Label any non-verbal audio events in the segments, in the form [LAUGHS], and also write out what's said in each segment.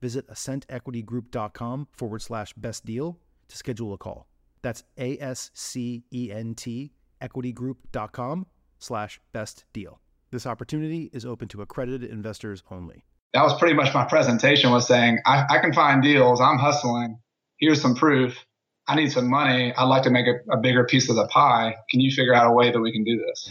visit ascentequitygroup.com forward slash best deal to schedule a call. That's A S C E N T equitygroup.com slash best deal. This opportunity is open to accredited investors only. That was pretty much my presentation was saying, I, I can find deals. I'm hustling. Here's some proof. I need some money. I'd like to make a, a bigger piece of the pie. Can you figure out a way that we can do this?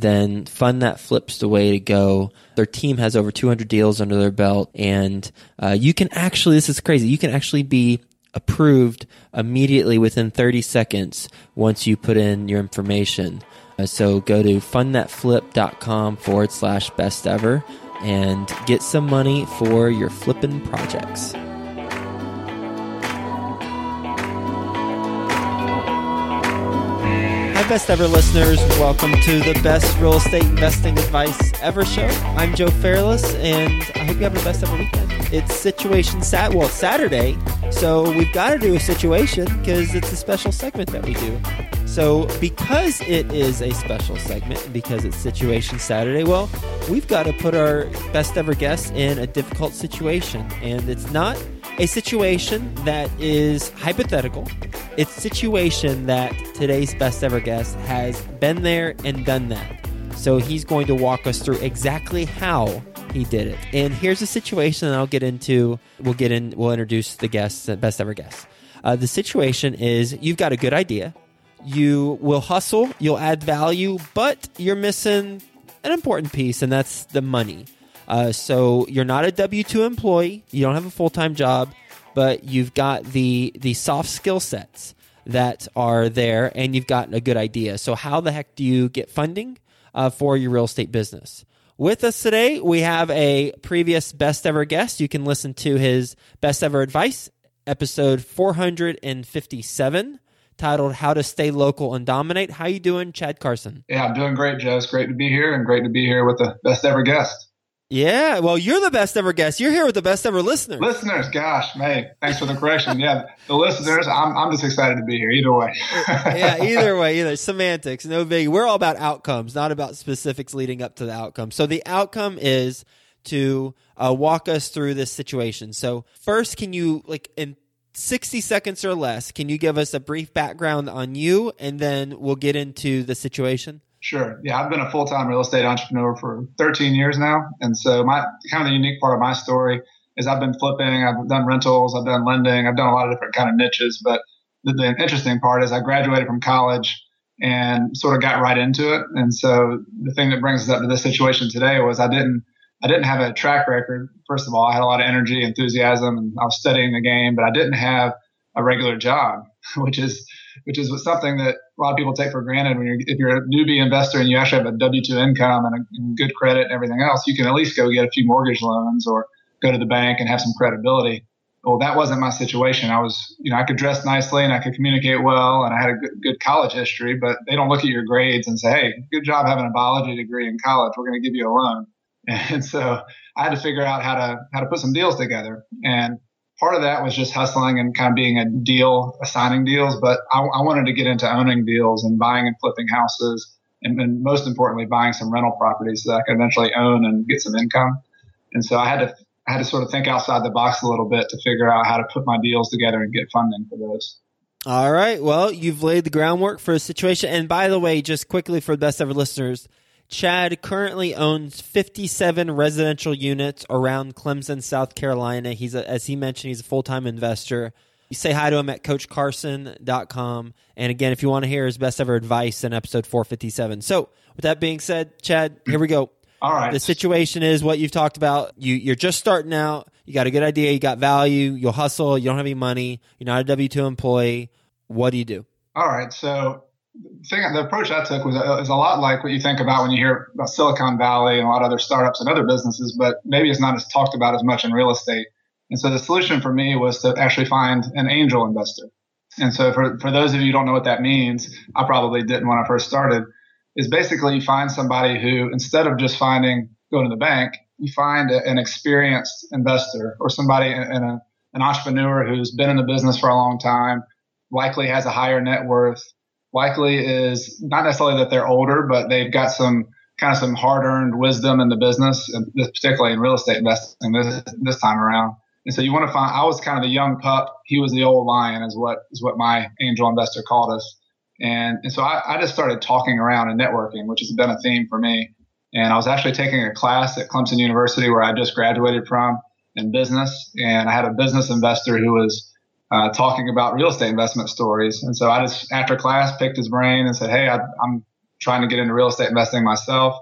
then Fund That Flip's the way to go. Their team has over 200 deals under their belt, and uh, you can actually, this is crazy, you can actually be approved immediately within 30 seconds once you put in your information. Uh, so go to fundthatflip.com forward slash best ever and get some money for your flipping projects. Best ever listeners. Welcome to the best real estate investing advice ever show. I'm Joe Fairless, and I hope you have the best ever weekend. It's situation sat well, Saturday, so we've got to do a situation because it's a special segment that we do. So, because it is a special segment, because it's Situation Saturday, well, we've got to put our best ever guest in a difficult situation. And it's not a situation that is hypothetical, it's a situation that today's best ever guest has been there and done that. So, he's going to walk us through exactly how he did it. And here's a situation that I'll get into. We'll get in, we'll introduce the guest, the best ever guest. Uh, the situation is you've got a good idea you will hustle, you'll add value, but you're missing an important piece, and that's the money. Uh, so you're not a W two employee, you don't have a full time job, but you've got the the soft skill sets that are there, and you've got a good idea. So how the heck do you get funding uh, for your real estate business? With us today, we have a previous best ever guest. You can listen to his best ever advice, episode 457 titled "How to Stay Local and Dominate." How you doing, Chad Carson? Yeah, I'm doing great, Joe. It's great to be here, and great to be here with the best ever guest. Yeah, well, you're the best ever guest. You're here with the best ever listeners. Listeners, gosh, man, thanks for the correction. Yeah, the listeners, I'm, I'm just excited to be here. Either way. [LAUGHS] yeah, either way, either semantics, no big. We're all about outcomes, not about specifics leading up to the outcome. So the outcome is to uh, walk us through this situation. So first, can you like in 60 seconds or less, can you give us a brief background on you and then we'll get into the situation? Sure. Yeah, I've been a full time real estate entrepreneur for 13 years now. And so, my kind of the unique part of my story is I've been flipping, I've done rentals, I've done lending, I've done a lot of different kind of niches. But the, the interesting part is I graduated from college and sort of got right into it. And so the thing that brings us up to this situation today was I didn't I didn't have a track record. First of all, I had a lot of energy, enthusiasm, and I was studying the game, but I didn't have a regular job, [LAUGHS] which is which is something that a lot of people take for granted. When you're if you're a newbie investor and you actually have a W two income and, a, and good credit and everything else, you can at least go get a few mortgage loans or go to the bank and have some credibility. Well, that wasn't my situation. I was, you know, I could dress nicely and I could communicate well and I had a good, good college history, but they don't look at your grades and say, hey, good job having a biology degree in college. We're going to give you a loan. [LAUGHS] And so I had to figure out how to how to put some deals together. And part of that was just hustling and kind of being a deal, assigning deals. But I, I wanted to get into owning deals and buying and flipping houses, and, and most importantly, buying some rental properties that I could eventually own and get some income. And so I had to I had to sort of think outside the box a little bit to figure out how to put my deals together and get funding for those. All right. Well, you've laid the groundwork for a situation. And by the way, just quickly for the best ever listeners, Chad currently owns 57 residential units around Clemson, South Carolina. He's a, as he mentioned, he's a full-time investor. You say hi to him at coachcarson.com. And again, if you want to hear his best ever advice in episode 457. So, with that being said, Chad, here we go. [CLEARS THROAT] All right. The situation is what you've talked about. You you're just starting out. You got a good idea. You got value. You'll hustle. You don't have any money. You're not a W two employee. What do you do? All right. So thing, the approach I took was uh, is a lot like what you think about when you hear about Silicon Valley and a lot of other startups and other businesses, but maybe it's not as talked about as much in real estate. And so the solution for me was to actually find an angel investor. And so for, for those of you who don't know what that means, I probably didn't when I first started, is basically you find somebody who instead of just finding going to the bank, you find a, an experienced investor or somebody in a, an entrepreneur who's been in the business for a long time, likely has a higher net worth, likely is not necessarily that they're older, but they've got some kind of some hard-earned wisdom in the business, particularly in real estate investing this this time around. And so you want to find. I was kind of the young pup. He was the old lion, is what is what my angel investor called us. And and so I, I just started talking around and networking, which has been a theme for me. And I was actually taking a class at Clemson University where I just graduated from in business, and I had a business investor who was uh, talking about real estate investment stories. And so I just, after class, picked his brain and said, Hey, I, am trying to get into real estate investing myself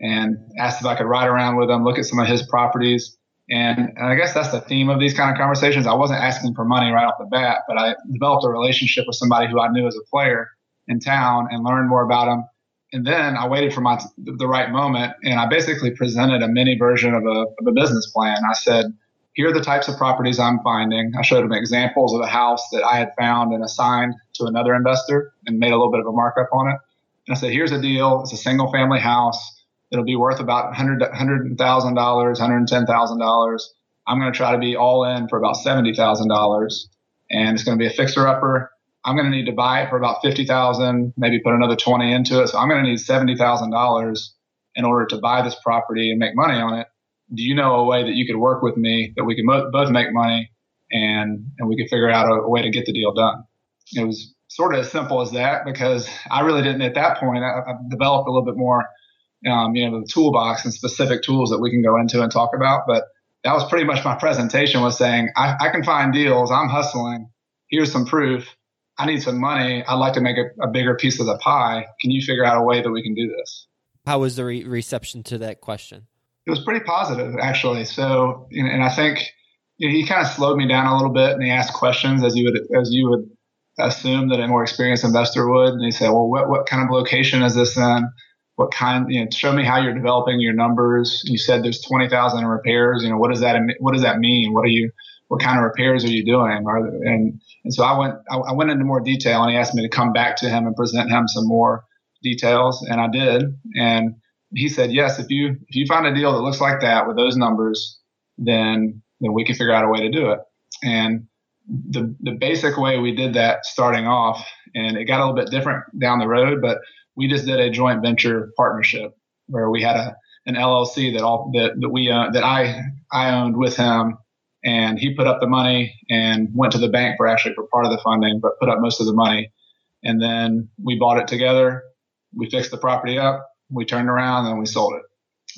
and asked if I could ride around with him, look at some of his properties. And, and I guess that's the theme of these kind of conversations. I wasn't asking for money right off the bat, but I developed a relationship with somebody who I knew as a player in town and learned more about him. And then I waited for my the right moment, and I basically presented a mini version of a, of a business plan. I said, here are the types of properties I'm finding. I showed him examples of a house that I had found and assigned to another investor and made a little bit of a markup on it. And I said, here's a deal. It's a single family house. It'll be worth about $100,000, $110,000. I'm going to try to be all in for about $70,000. And it's going to be a fixer upper. I'm going to need to buy it for about 50,000, maybe put another 20 into it. So I'm going to need $70,000 in order to buy this property and make money on it do you know a way that you could work with me that we could mo- both make money and and we could figure out a, a, way to get the deal done? It was sort of as simple as that because i really didn't at that point i, I developed a little bit more um, you know the toolbox and specific tools that we can go into and talk about but that was pretty much my presentation was saying i, I can find deals. I'm hustling. Here's some proof. I need some money. I'd like to make a, a bigger piece of the pie. Can you figure out a way that we can do this? How was the re- reception to that question it was pretty positive actually. So, and I think you know, he kind of slowed me down a little bit, and he asked questions as you would as you would assume that a more experienced investor would. And he said, "Well, what what kind of location is this in? What kind? You know, show me how you're developing your numbers. You said there's twenty thousand repairs. You know, what does that what does that mean? What are you what kind of repairs are you doing? Are, and and so I went I, I went into more detail, and he asked me to come back to him and present him some more details, and I did. And he said, yes, if you if you find a deal that looks like that with those numbers, then then we can figure out a way to do it. And the the basic way we did that starting off, and it got a little bit different down the road, but we just did a joint venture partnership where we had a an LLC that all that, that we uh, that I I owned with him, and he put up the money and went to the bank for actually for part of the funding, but put up most of the money, and then we bought it together. We fixed the property up, we turned around and we sold it.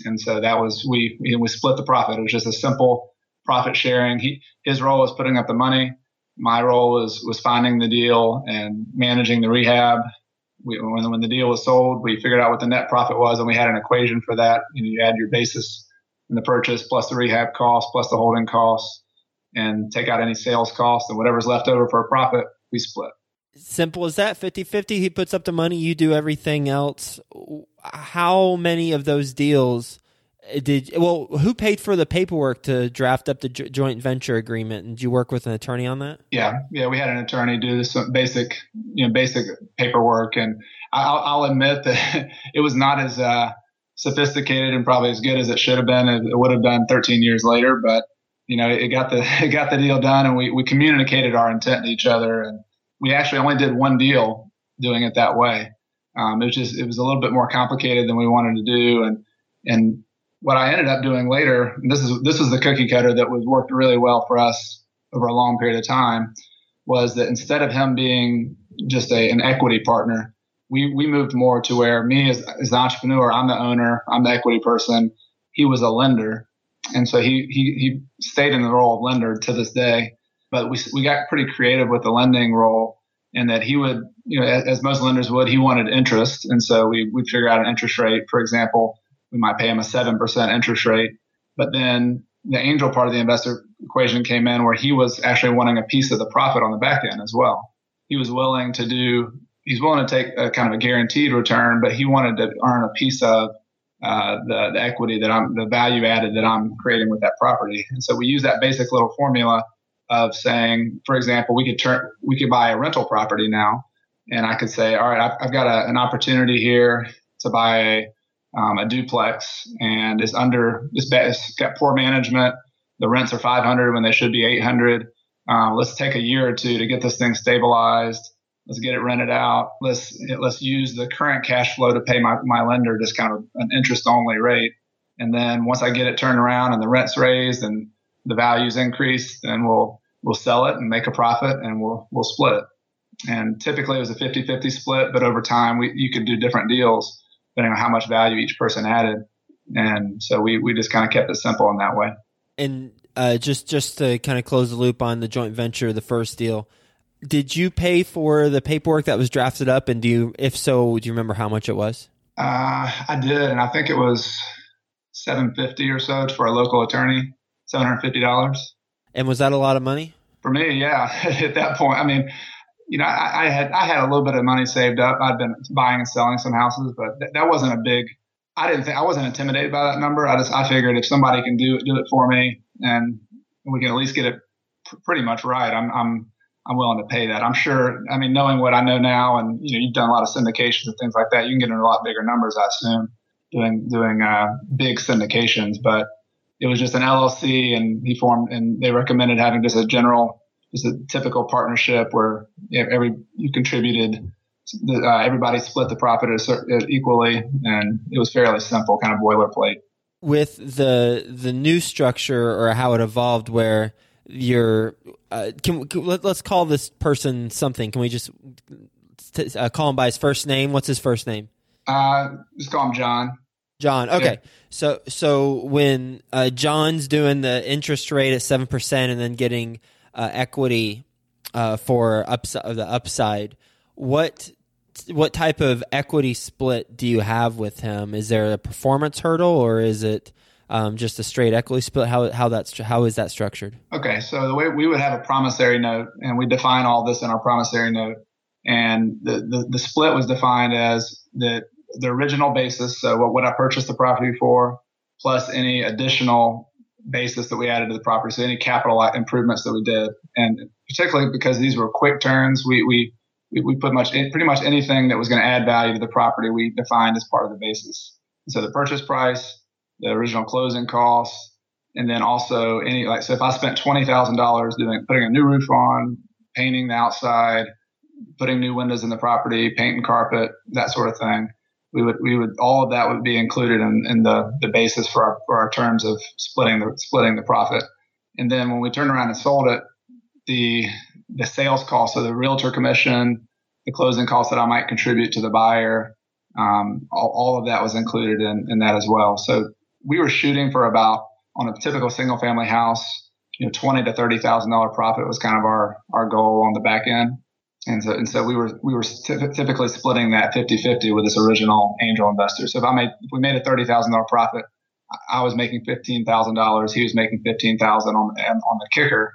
And so that was we we split the profit. It was just a simple profit sharing. He his role was putting up the money, My role was was finding the deal and managing the rehab. We, when, when the deal was sold, we figured out what the net profit was, and we had an equation for that. You, know, you add your basis in the purchase plus the rehab cost plus the holding costs, and take out any sales costs, and whatever's left over for a profit, we split. Simple as that 50 50. He puts up the money, you do everything else. How many of those deals? did well who paid for the paperwork to draft up the joint venture agreement and did you work with an attorney on that yeah yeah we had an attorney do some basic you know basic paperwork and i'll, I'll admit that [LAUGHS] it was not as uh, sophisticated and probably as good as it should have been it would have been 13 years later but you know it got the [LAUGHS] it got the deal done and we, we communicated our intent to each other and we actually only did one deal doing it that way um, it was just it was a little bit more complicated than we wanted to do and and what I ended up doing later, this is this was the cookie cutter that was worked really well for us over a long period of time, was that instead of him being just a, an equity partner, we we moved more to where me as, as the entrepreneur, I'm the owner, I'm the equity person. He was a lender, and so he he he stayed in the role of lender to this day. But we we got pretty creative with the lending role, and that he would you know as, most lenders would, he wanted interest, and so we we'd figure out an interest rate, for example we might pay him a 7% interest rate. But then the angel part of the investor equation came in where he was actually wanting a piece of the profit on the back end as well. He was willing to do, he's willing to take a kind of a guaranteed return, but he wanted to earn a piece of uh, the, the equity that I'm, the value added that I'm creating with that property. And so we use that basic little formula of saying, for example, we could turn, we could buy a rental property now. And I could say, all right, I've, I've got a, an opportunity here to buy a um, a duplex and it's under it's, it's got poor management. The rents are 500 when they should be 800. Uh, let's take a year or two to get this thing stabilized. Let's get it rented out. Let's let's use the current cash flow to pay my, my lender just kind of an interest only rate. And then once I get it turned around and the rents raised and the values increased, then we'll we'll sell it and make a profit and we'll we'll split it. And typically it was a 50-50 split, but over time we you could do different deals depending on how much value each person added. And so we, we just kind of kept it simple in that way. And uh, just just to kind of close the loop on the joint venture, the first deal, did you pay for the paperwork that was drafted up? And do you, if so, do you remember how much it was? Uh, I did, and I think it was seven fifty or so for a local attorney, seven hundred fifty dollars. And was that a lot of money? For me, yeah. [LAUGHS] At that point, I mean, you know, I, I, had I had a little bit of money saved up. I'd been buying and selling some houses, but th- that wasn't a big. I didn't think I wasn't intimidated by that number. I just I figured if somebody can do it, do it for me, and we can at least get it pr- pretty much right. I'm I'm I'm willing to pay that. I'm sure. I mean, knowing what I know now, and you know, you've done a lot of syndications and things like that. You can get in a lot bigger numbers, I assume, doing doing uh, big syndications. But it was just an LLC, and he formed, and they recommended having just a general just a typical partnership where every you contributed, uh, everybody split the profit equally, and it was fairly simple, kind of boilerplate. With the the new structure or how it evolved, where you're, uh, can, can let, us call this person something. Can we just t- uh, call him by his first name? What's his first name? Uh, just call him John. John. Okay. Yeah. So so when uh, John's doing the interest rate at seven percent and then getting uh, equity uh, for upside the upside. What what type of equity split do you have with him? Is there a performance hurdle, or is it um, just a straight equity split? How how that's how is that structured? Okay, so the way we would have a promissory note, and we define all this in our promissory note, and the the, the split was defined as that the original basis. So what would I purchase the property for, plus any additional basis that we added to the property. So any capital improvements that we did, and particularly because these were quick turns, we we we put much pretty much anything that was going to add value to the property we defined as part of the basis. so the purchase price, the original closing costs, and then also any like so if I spent twenty thousand dollars doing putting a new roof on, painting the outside, putting new windows in the property, painting carpet, that sort of thing we would we would all of that would be included in, in the, the basis for our for our terms of splitting the splitting the profit. And then when we turned around and sold it, the the sales cost, so the realtor commission, the closing costs that I might contribute to the buyer, um, all, all, of that was included in, in that as well. So we were shooting for about on a typical single family house you know, twenty to thirty thousand dollar profit was kind of our our goal on the back end. And so, and so we were we were typically splitting that 50-50 with this original angel investor. So if I made if we made a thirty thousand dollar profit, I was making fifteen thousand dollars. He was making fifteen thousand on on the kicker,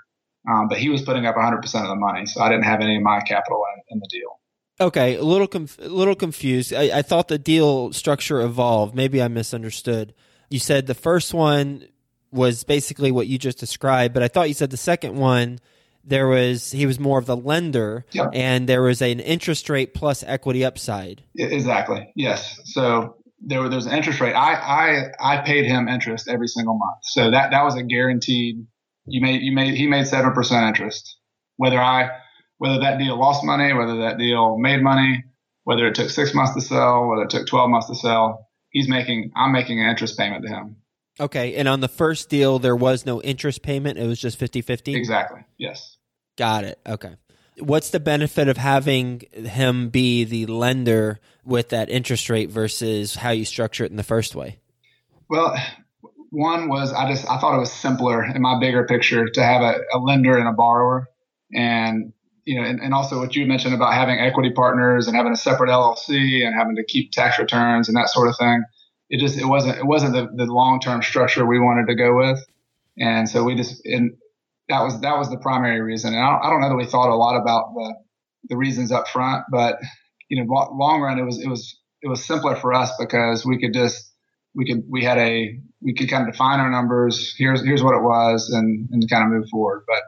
um, but he was putting up 100 percent of the money. So I didn't have any of my capital in, in the deal. Okay, a little conf- little confused. I, I thought the deal structure evolved. Maybe I misunderstood. You said the first one was basically what you just described, but I thought you said the second one there was he was more of the lender yep. and there was an interest rate plus equity upside. Exactly. Yes. So there, there was an interest rate. I, I I paid him interest every single month. So that that was a guaranteed you made you made he made seven percent interest. Whether I whether that deal lost money, whether that deal made money, whether it took six months to sell, whether it took 12 months to sell, he's making, I'm making an interest payment to him. Okay. And on the first deal, there was no interest payment. It was just 50 50? Exactly. Yes. Got it. Okay. What's the benefit of having him be the lender with that interest rate versus how you structure it in the first way? Well, one was I just I thought it was simpler in my bigger picture to have a, a lender and a borrower, and you know, and, and also what you mentioned about having equity partners and having a separate LLC and having to keep tax returns and that sort of thing. It just it wasn't it wasn't the, the long term structure we wanted to go with, and so we just and that was that was the primary reason. And I don't, I don't know that we thought a lot about the the reasons up front, but you know, long run it was it was it was simpler for us because we could just we could we had a we could kind of define our numbers. Here's here's what it was, and and kind of move forward. But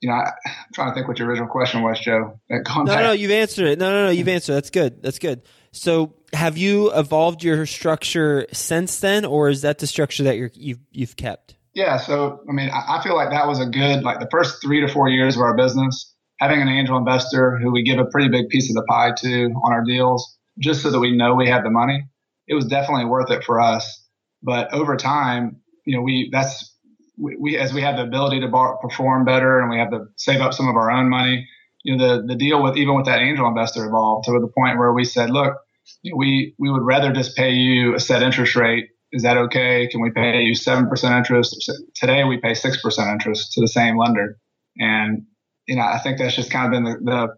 you know, I, am trying to think what your original question was, Joe. No, no, you've answered it. No, no, no, you've mm-hmm. answered. That's good. That's good. So, have you evolved your structure since then, or is that the structure that you're, you've you've kept? Yeah. So, I mean, I, feel like that was a good like the first three to four years of our business. Having an angel investor who we give a pretty big piece of the pie to on our deals, just so that we know we have the money, it was definitely worth it for us. But over time, you know, we that's we, we, as we have the ability to bar, perform better and we have to save up some of our own money, you know, the, the deal with even with that angel investor evolved to the point where we said, look, you know, we, we would rather just pay you a set interest rate. Is that okay? Can we pay you 7% interest? Today we pay 6% interest to the same lender. And, you know, I think that's just kind of been the, the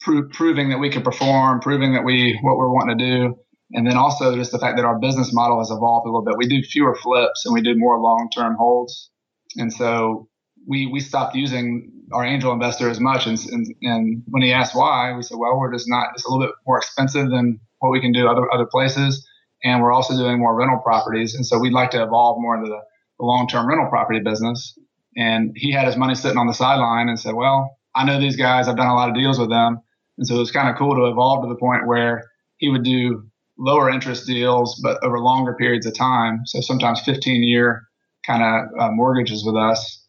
pro- proving that we can perform, proving that we, what we're wanting to do. And then also just the fact that our business model has evolved a little bit. We do fewer flips and we do more long-term holds. And so we we stopped using our angel investor as much. And, and, and when he asked why, we said, well, we're just not. It's a little bit more expensive than what we can do other other places, and we're also doing more rental properties. And so we'd like to evolve more into the, the long term rental property business. And he had his money sitting on the sideline and said, well, I know these guys. I've done a lot of deals with them, and so it was kind of cool to evolve to the point where he would do lower interest deals, but over longer periods of time. So sometimes 15 year kind of uh, mortgages with us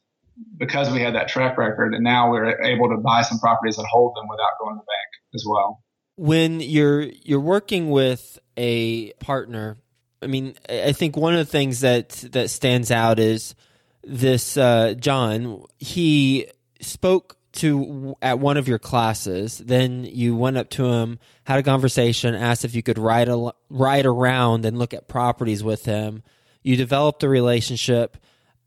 because we had that track record. And now we're able to buy some properties and hold them without going to the bank as well. When you're you're working with a partner, I mean, I think one of the things that that stands out is this uh, John. He spoke to at one of your classes. Then you went up to him, had a conversation, asked if you could ride a, ride around and look at properties with him you developed a relationship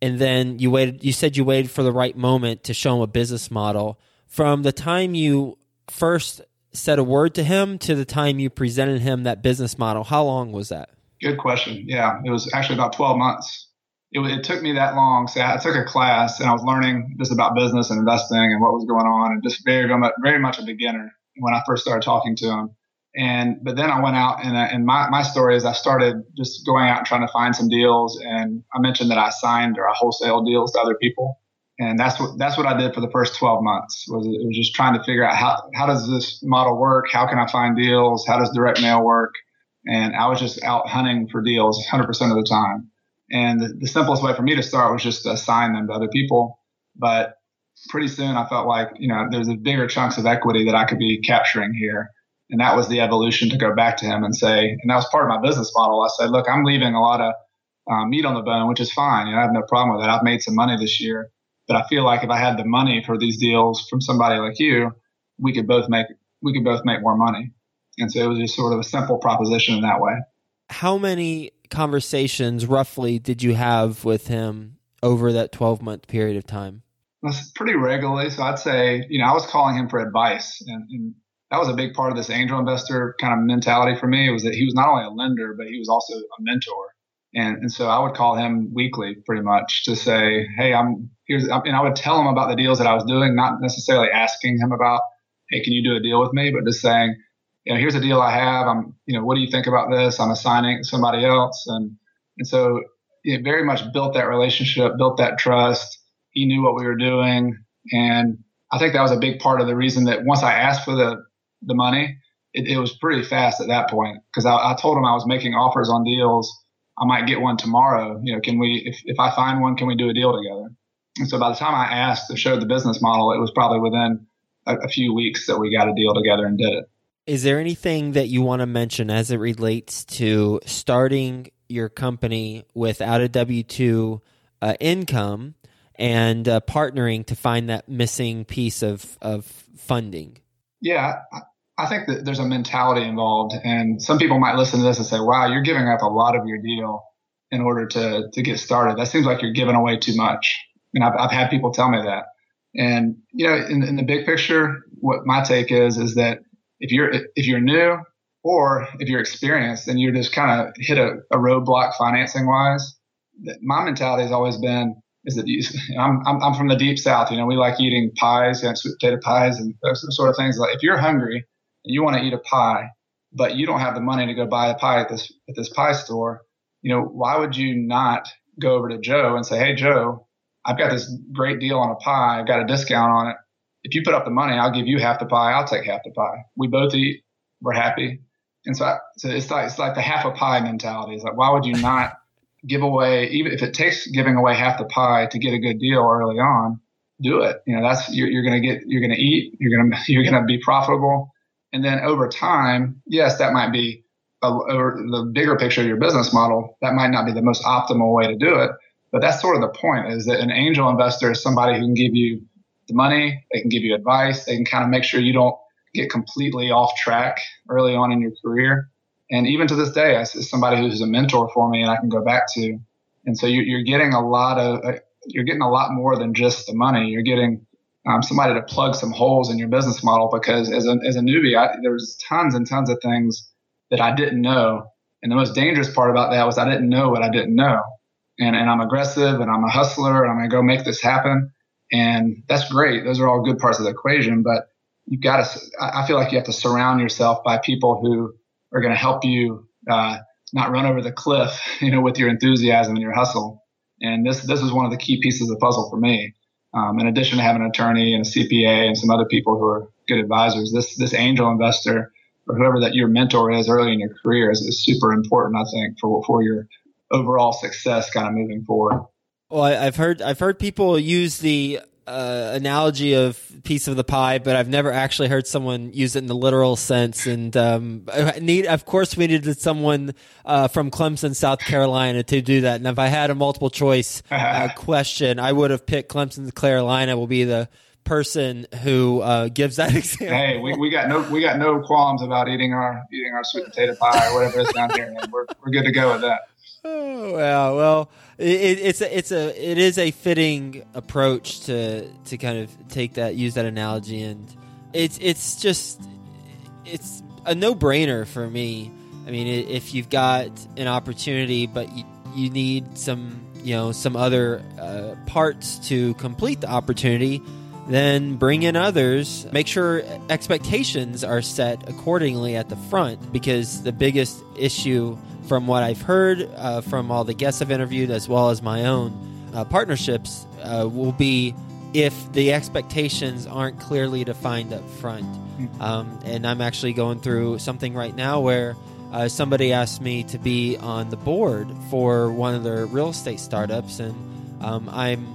and then you waited you said you waited for the right moment to show him a business model from the time you first said a word to him to the time you presented him that business model. How long was that? Good question. Yeah it was actually about 12 months. It, it took me that long. So i took a class and i was learning just about business and investing and what was going on and just very very much a beginner when i first started talking to him. And but then I went out and, uh, and my, my story is I started just going out and trying to find some deals. And I mentioned that I signed or I wholesale deals to other people. And that's what that's what I did for the first 12 months was it was just trying to figure out how how does this model work? How can I find deals? How does direct mail work? And I was just out hunting for deals 100% of the time. And the, the simplest way for me to start was just to assign them to other people. But pretty soon I felt like, you know, there's a bigger chunks of equity that I could be capturing here. And that was the evolution to go back to him and say, and that was part of my business model. I said, look, I'm leaving a lot of um, meat on the bone, which is fine. You know, I have no problem with that. I've made some money this year, but I feel like if I had the money for these deals from somebody like you, we could both make we could both make more money. And so it was just sort of a simple proposition in that way. How many conversations roughly did you have with him over that 12 month period of time? pretty regularly. So I'd say, you know, I was calling him for advice, and, and that was a big part of this angel investor kind of mentality for me. Was that he was not only a lender, but he was also a mentor. And, and so I would call him weekly pretty much to say, Hey, I'm here's, and I would tell him about the deals that I was doing, not necessarily asking him about, Hey, can you do a deal with me? But just saying, you know, here's a deal I have. I'm, you know, what do you think about this? I'm assigning somebody else. And, and so it very much built that relationship, built that trust. He knew what we were doing. And I think that was a big part of the reason that once I asked for the, the money, it, it was pretty fast at that point because I, I told him I was making offers on deals I might get one tomorrow. You know, can we, if, if I find one, can we do a deal together? And so by the time I asked to show the business model, it was probably within a, a few weeks that we got a deal together and did it. Is there anything that you want to mention as it relates to starting your company without a W 2 uh, income and uh, partnering to find that missing piece of, of funding? Yeah, I think that there's a mentality involved, and some people might listen to this and say, "Wow, you're giving up a lot of your deal in order to to get started. That seems like you're giving away too much." And I've, I've had people tell me that. And you know, in, in the big picture, what my take is is that if you're if you're new or if you're experienced and you're just kind of hit a, a roadblock financing wise, my mentality has always been is that you, [LAUGHS] I'm, I'm, I'm from the deep south. You know, we like eating pies, and sweet potato pies, and those sort of things. Like if you're hungry and you want to eat a pie, but you don't have the money to go buy a pie at this at this pie store, you know, why would you not go over to Joe and say, "Hey, Joe, I've got this great deal on a pie. I've got a discount on it. If you put up the money, I'll give you half the pie. I'll take half the pie. We both eat. We're happy." And so, I, so it's like it's like the half a pie mentality. It's like, why would you not give away, even if it takes giving away half the pie to get a good deal early on? Do it. You know, that's you're, you're going to get, you're going to eat, you're going [LAUGHS] to you're going to be profitable and then over time, yes, that might be a, the bigger picture of your business model. That might not be the most optimal way to do it. But that's sort of the point is that an angel investor is somebody who can give you the money, they can give you advice, they can kind of make sure you don't get completely off track early on in your career. And even to this day, as somebody who's a mentor for me and I can go back to. And so you're, you're getting a lot of, uh, you're getting a lot more than just the money. You're getting um, somebody to plug some holes in your business model because as a, as a newbie, I, there was tons and tons of things that I didn't know. And the most dangerous part about that was I didn't know what I didn't know. And, and I'm aggressive and I'm a hustler and I'm going to go make this happen. And that's great. Those are all good parts of the equation. But you've got to, I feel like you have to surround yourself by people who are going to help you uh, not run over the cliff, [LAUGHS] you know, with your enthusiasm and your hustle. And this, this is one of the key pieces of the puzzle for me um, in addition to having an attorney and a CPA and some other people who are good advisors, this this angel investor or whoever that your mentor is early in your career is, is super important. I think for for your overall success, kind of moving forward. Well, I've heard I've heard people use the uh, analogy of piece of the pie, but I've never actually heard someone use it in the literal sense. And um, need, of course, we needed someone uh, from Clemson, South Carolina, to do that. And if I had a multiple choice [LAUGHS] uh, question, I would have picked Clemson, Carolina. Will be the person who uh, gives that [LAUGHS] example. Hey, we, we got no we got no qualms about eating our eating our sweet potato pie or whatever is down here. Man. We're we're good to go with that. Oh wow! Well, it, it's a it's a it is a fitting approach to to kind of take that use that analogy, and it's it's just it's a no brainer for me. I mean, if you've got an opportunity, but you you need some you know some other uh, parts to complete the opportunity, then bring in others. Make sure expectations are set accordingly at the front, because the biggest issue from what I've heard uh, from all the guests I've interviewed, as well as my own uh, partnerships, uh, will be if the expectations aren't clearly defined up front. Mm-hmm. Um, and I'm actually going through something right now where uh, somebody asked me to be on the board for one of their real estate startups, and um, I'm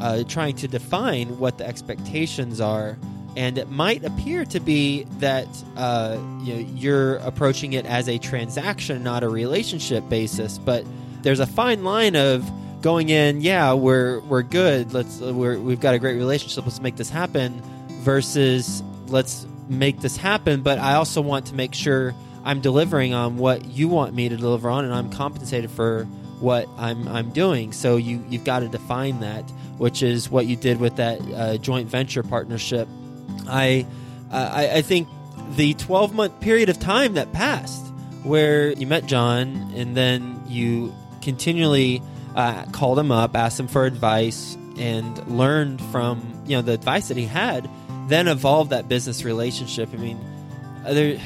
uh, trying to define what the expectations are and it might appear to be that uh, you know, you're approaching it as a transaction, not a relationship basis. But there's a fine line of going in. Yeah, we're we're good. Let's we're, we've got a great relationship. Let's make this happen. Versus let's make this happen. But I also want to make sure I'm delivering on what you want me to deliver on, and I'm compensated for what I'm I'm doing. So you you've got to define that which is what you did with that uh, joint venture partnership. I, I, I think the 12 month period of time that passed where you met John and then you continually uh, called him up, asked him for advice, and learned from you know the advice that he had, then evolved that business relationship. I mean, there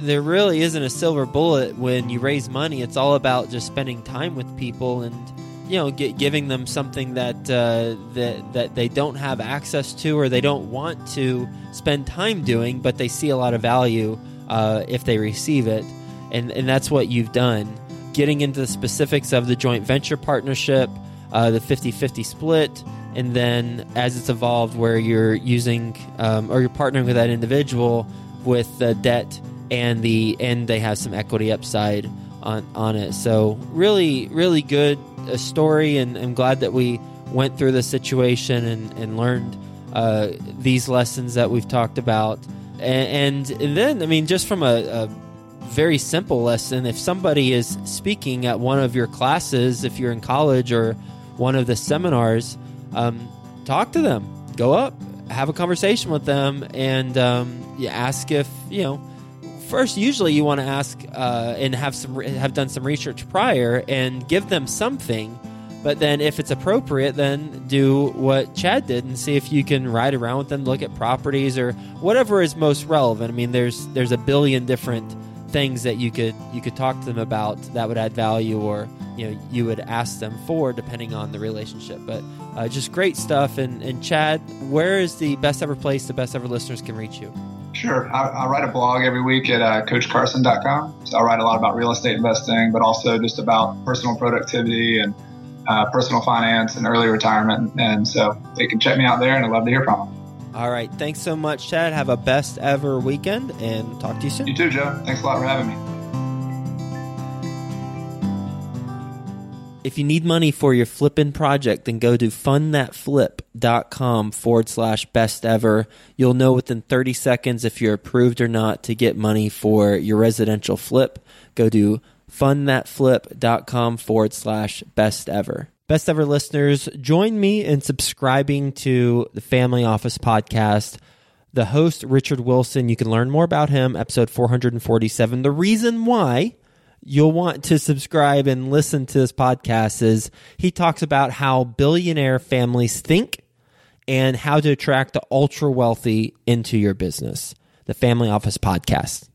there really isn't a silver bullet when you raise money. It's all about just spending time with people and you know get, giving them something that uh, that that they don't have access to or they don't want to spend time doing, but they see a lot of value uh, if they receive it, and and that's what you've done. Getting into the specifics of the joint venture partnership, uh, the 50-50 split, and then as it's evolved, where you're using um, or you're partnering with that individual with the debt and the and they have some equity upside on on it. So really, really good a story, and I'm glad that we went through the situation and, and learned uh, these lessons that we've talked about. And, and, and then, I mean, just from a, a very simple lesson, if somebody is speaking at one of your classes, if you're in college or one of the seminars, um, talk to them, go up, have a conversation with them, and um, you ask if you know first, usually you want to ask uh, and have some have done some research prior and give them something. But then, if it's appropriate, then do what Chad did and see if you can ride around with them, look at properties or whatever is most relevant. I mean, there's there's a billion different things that you could you could talk to them about that would add value, or you know you would ask them for depending on the relationship. But uh, just great stuff. And, and Chad, where is the best ever place the best ever listeners can reach you? Sure. I, I, write a blog every week at uh, CoachCarson.com. So I write a lot about real estate investing, but also just about personal productivity and uh, personal finance and early retirement. And so they can check me out there, and I'd love to hear from them. All right. Thanks so much, Chad. Have a best ever weekend, and talk to you soon. You too, Joe. Thanks a lot for having me. If you need money for your flipping project, then go to fundthatflip.com forward slash best ever. You'll know within 30 seconds if you're approved or not to get money for your residential flip. Go to fundthatflip.com forward slash best ever. Best ever listeners, join me in subscribing to the Family Office podcast. The host, Richard Wilson, you can learn more about him, episode 447. The reason why you'll want to subscribe and listen to this podcast is he talks about how billionaire families think and how to attract the ultra wealthy into your business. The Family Office Podcast.